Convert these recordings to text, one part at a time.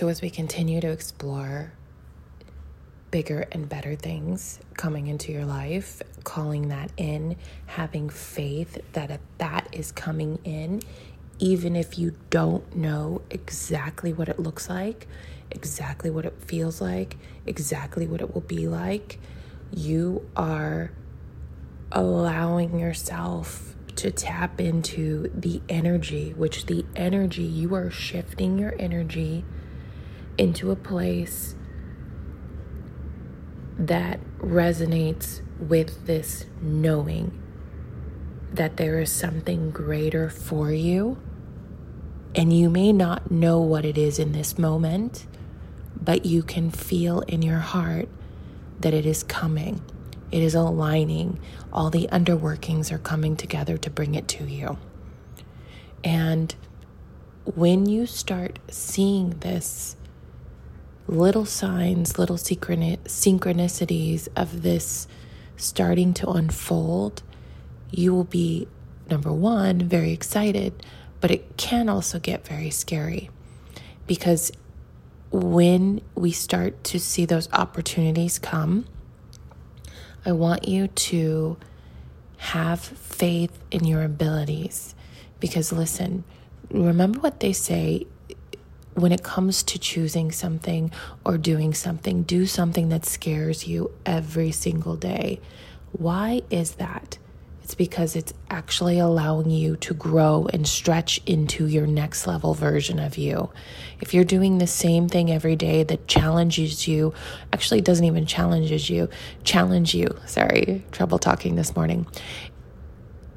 So, as we continue to explore bigger and better things coming into your life, calling that in, having faith that that is coming in, even if you don't know exactly what it looks like, exactly what it feels like, exactly what it will be like, you are allowing yourself to tap into the energy, which the energy, you are shifting your energy into a place that resonates with this knowing that there is something greater for you. And you may not know what it is in this moment, but you can feel in your heart that it is coming. It is aligning. All the underworkings are coming together to bring it to you. And when you start seeing this, little signs, little synchronicities of this starting to unfold, you will be, number one, very excited, but it can also get very scary because when we start to see those opportunities come, I want you to have faith in your abilities because listen, remember what they say when it comes to choosing something or doing something, do something that scares you every single day. Why is that? It's because it's actually allowing you to grow and stretch into your next level version of you. If you're doing the same thing every day that challenges you, actually doesn't even challenges you, challenge you. Sorry, trouble talking this morning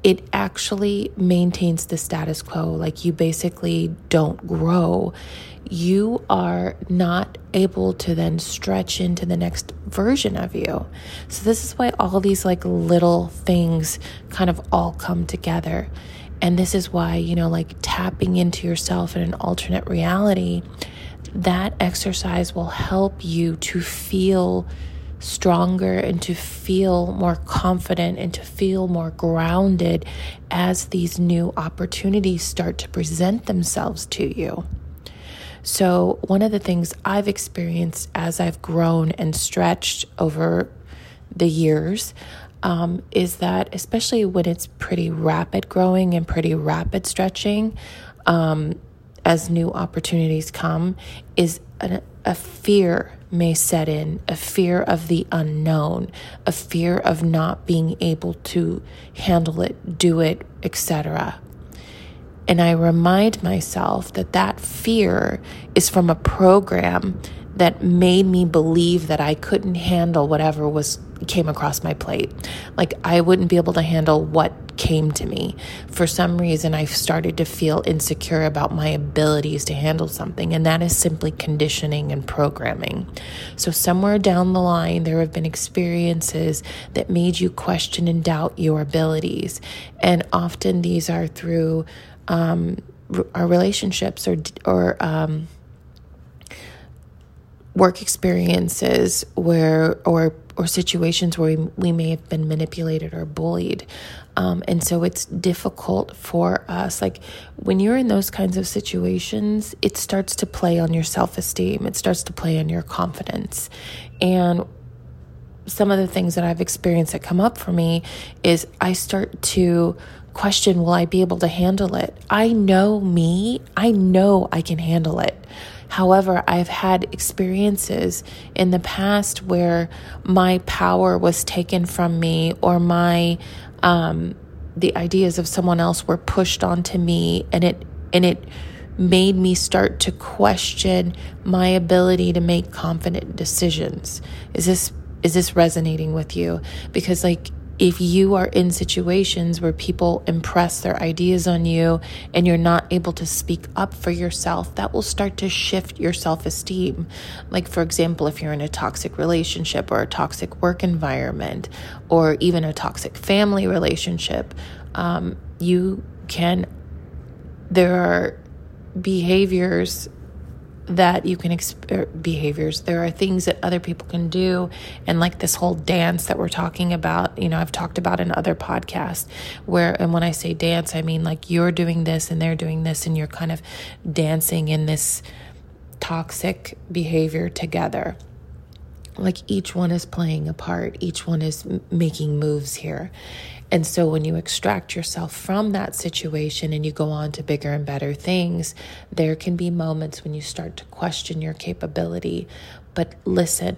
it actually maintains the status quo. Like you basically don't grow. You are not able to then stretch into the next version of you. So, this is why all these like little things kind of all come together. And this is why, you know, like tapping into yourself in an alternate reality, that exercise will help you to feel stronger and to feel more confident and to feel more grounded as these new opportunities start to present themselves to you. So, one of the things I've experienced as I've grown and stretched over the years um, is that, especially when it's pretty rapid growing and pretty rapid stretching, um, as new opportunities come, is a, a fear may set in a fear of the unknown, a fear of not being able to handle it, do it, etc. And I remind myself that that fear is from a program that made me believe that I couldn't handle whatever was came across my plate. Like I wouldn't be able to handle what came to me. For some reason I started to feel insecure about my abilities to handle something and that is simply conditioning and programming. So somewhere down the line there have been experiences that made you question and doubt your abilities. And often these are through um, our relationships or or um, work experiences where or or situations where we, we may have been manipulated or bullied. Um, and so it's difficult for us like when you're in those kinds of situations it starts to play on your self-esteem. It starts to play on your confidence. And some of the things that i've experienced that come up for me is i start to question will i be able to handle it? I know me. I know i can handle it However, I've had experiences in the past where my power was taken from me or my um, the ideas of someone else were pushed onto me and it and it made me start to question my ability to make confident decisions. Is this is this resonating with you? Because like if you are in situations where people impress their ideas on you and you're not able to speak up for yourself, that will start to shift your self esteem. Like, for example, if you're in a toxic relationship or a toxic work environment or even a toxic family relationship, um, you can, there are behaviors that you can exp- er, behaviors there are things that other people can do and like this whole dance that we're talking about you know I've talked about in other podcasts where and when I say dance I mean like you're doing this and they're doing this and you're kind of dancing in this toxic behavior together. Like each one is playing a part, each one is m- making moves here. And so when you extract yourself from that situation and you go on to bigger and better things, there can be moments when you start to question your capability. But listen,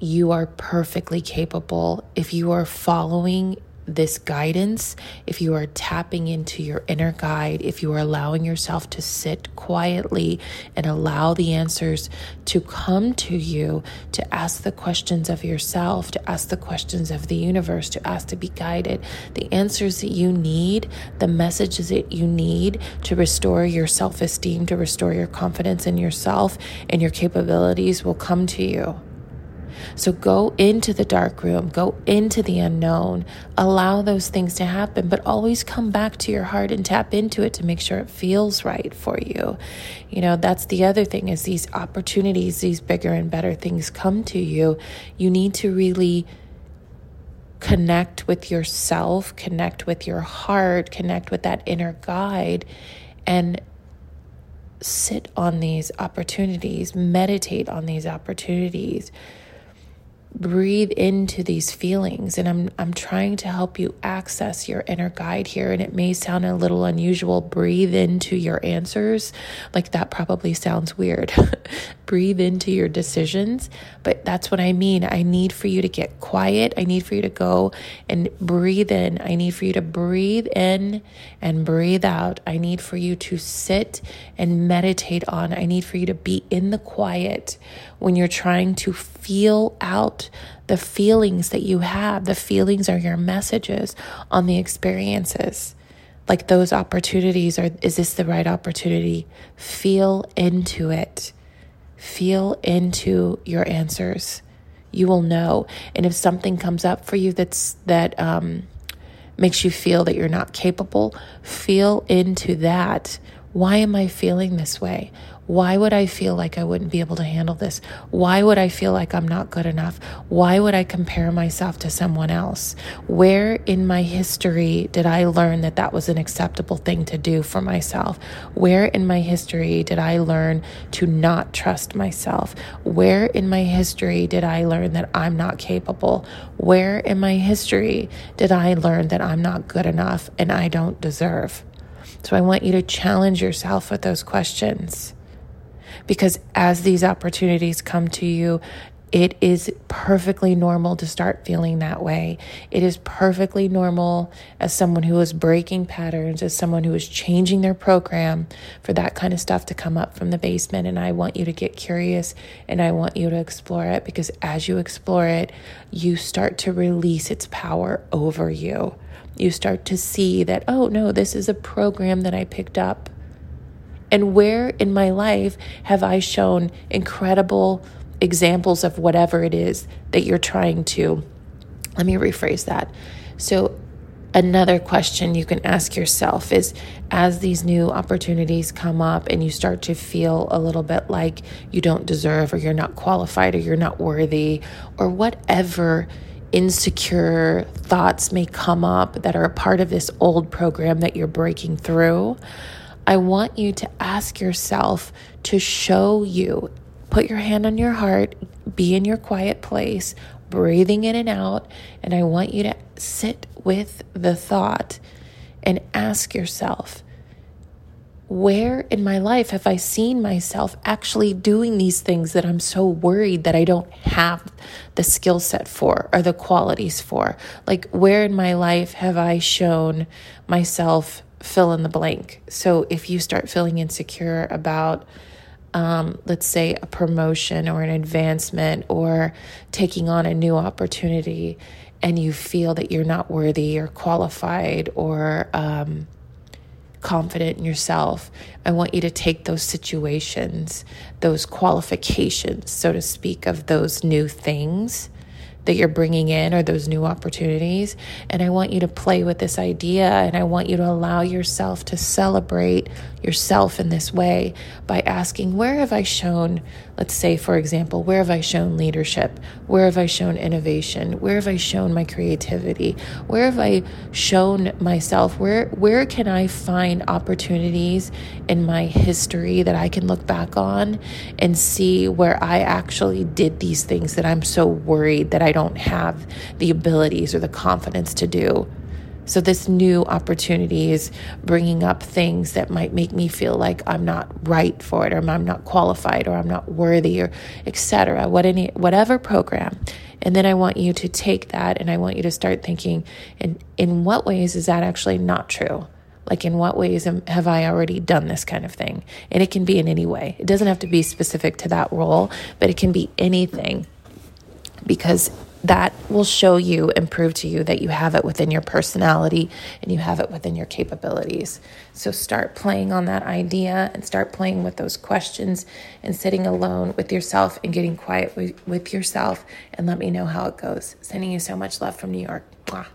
you are perfectly capable if you are following this guidance, if you are tapping into your inner guide, if you are allowing yourself to sit quietly and allow the answers to come to you, to ask the questions of yourself, to ask the questions of the universe, to ask to be guided, the answers that you need, the messages that you need to restore your self esteem, to restore your confidence in yourself and your capabilities will come to you. So go into the dark room, go into the unknown, allow those things to happen, but always come back to your heart and tap into it to make sure it feels right for you. You know, that's the other thing is these opportunities, these bigger and better things come to you. You need to really connect with yourself, connect with your heart, connect with that inner guide and sit on these opportunities, meditate on these opportunities breathe into these feelings and I'm I'm trying to help you access your inner guide here and it may sound a little unusual. Breathe into your answers. Like that probably sounds weird. Breathe into your decisions. But that's what I mean. I need for you to get quiet. I need for you to go and breathe in. I need for you to breathe in and breathe out. I need for you to sit and meditate on. I need for you to be in the quiet when you're trying to feel out the feelings that you have. The feelings are your messages on the experiences. Like those opportunities are is this the right opportunity? Feel into it. Feel into your answers. You will know. And if something comes up for you that's that um makes you feel that you're not capable, feel into that. Why am I feeling this way? Why would I feel like I wouldn't be able to handle this? Why would I feel like I'm not good enough? Why would I compare myself to someone else? Where in my history did I learn that that was an acceptable thing to do for myself? Where in my history did I learn to not trust myself? Where in my history did I learn that I'm not capable? Where in my history did I learn that I'm not good enough and I don't deserve? So I want you to challenge yourself with those questions because as these opportunities come to you, it is perfectly normal to start feeling that way. It is perfectly normal as someone who is breaking patterns, as someone who is changing their program for that kind of stuff to come up from the basement. And I want you to get curious and I want you to explore it because as you explore it, you start to release its power over you. You start to see that, oh no, this is a program that I picked up and where in my life have I shown incredible examples of whatever it is that you're trying to? Let me rephrase that. So, another question you can ask yourself is as these new opportunities come up and you start to feel a little bit like you don't deserve or you're not qualified or you're not worthy or whatever insecure thoughts may come up that are a part of this old program that you're breaking through I want you to ask yourself to show you, put your hand on your heart, be in your quiet place, breathing in and out. And I want you to sit with the thought and ask yourself, where in my life have I seen myself actually doing these things that I'm so worried that I don't have the skill set for or the qualities for? Like, where in my life have I shown myself fill in the blank. So if you start feeling insecure about, um, let's say, a promotion or an advancement or taking on a new opportunity, and you feel that you're not worthy or qualified or um, confident in yourself, I want you to take those situations, those qualifications, so to speak, of those new things that you're bringing in or those new opportunities. And I want you to play with this idea and I want you to allow yourself to celebrate yourself in this way by asking, Where have I shown, let's say, for example, where have I shown leadership? Where have I shown innovation? Where have I shown my creativity? Where have I shown myself? Where, where can I find opportunities in my history that I can look back on and see where I actually did these things that I'm so worried that I don't have the abilities or the confidence to do? So, this new opportunity is bringing up things that might make me feel like I'm not right for it, or I'm not qualified, or I'm not worthy, or etc. What any whatever program, and then I want you to take that, and I want you to start thinking, in in what ways is that actually not true? Like, in what ways am, have I already done this kind of thing? And it can be in any way. It doesn't have to be specific to that role, but it can be anything because that will show you and prove to you that you have it within your personality and you have it within your capabilities. So start playing on that idea and start playing with those questions and sitting alone with yourself and getting quiet with, yourself and let me know how it goes. Sending you so much love from New York. Mwah.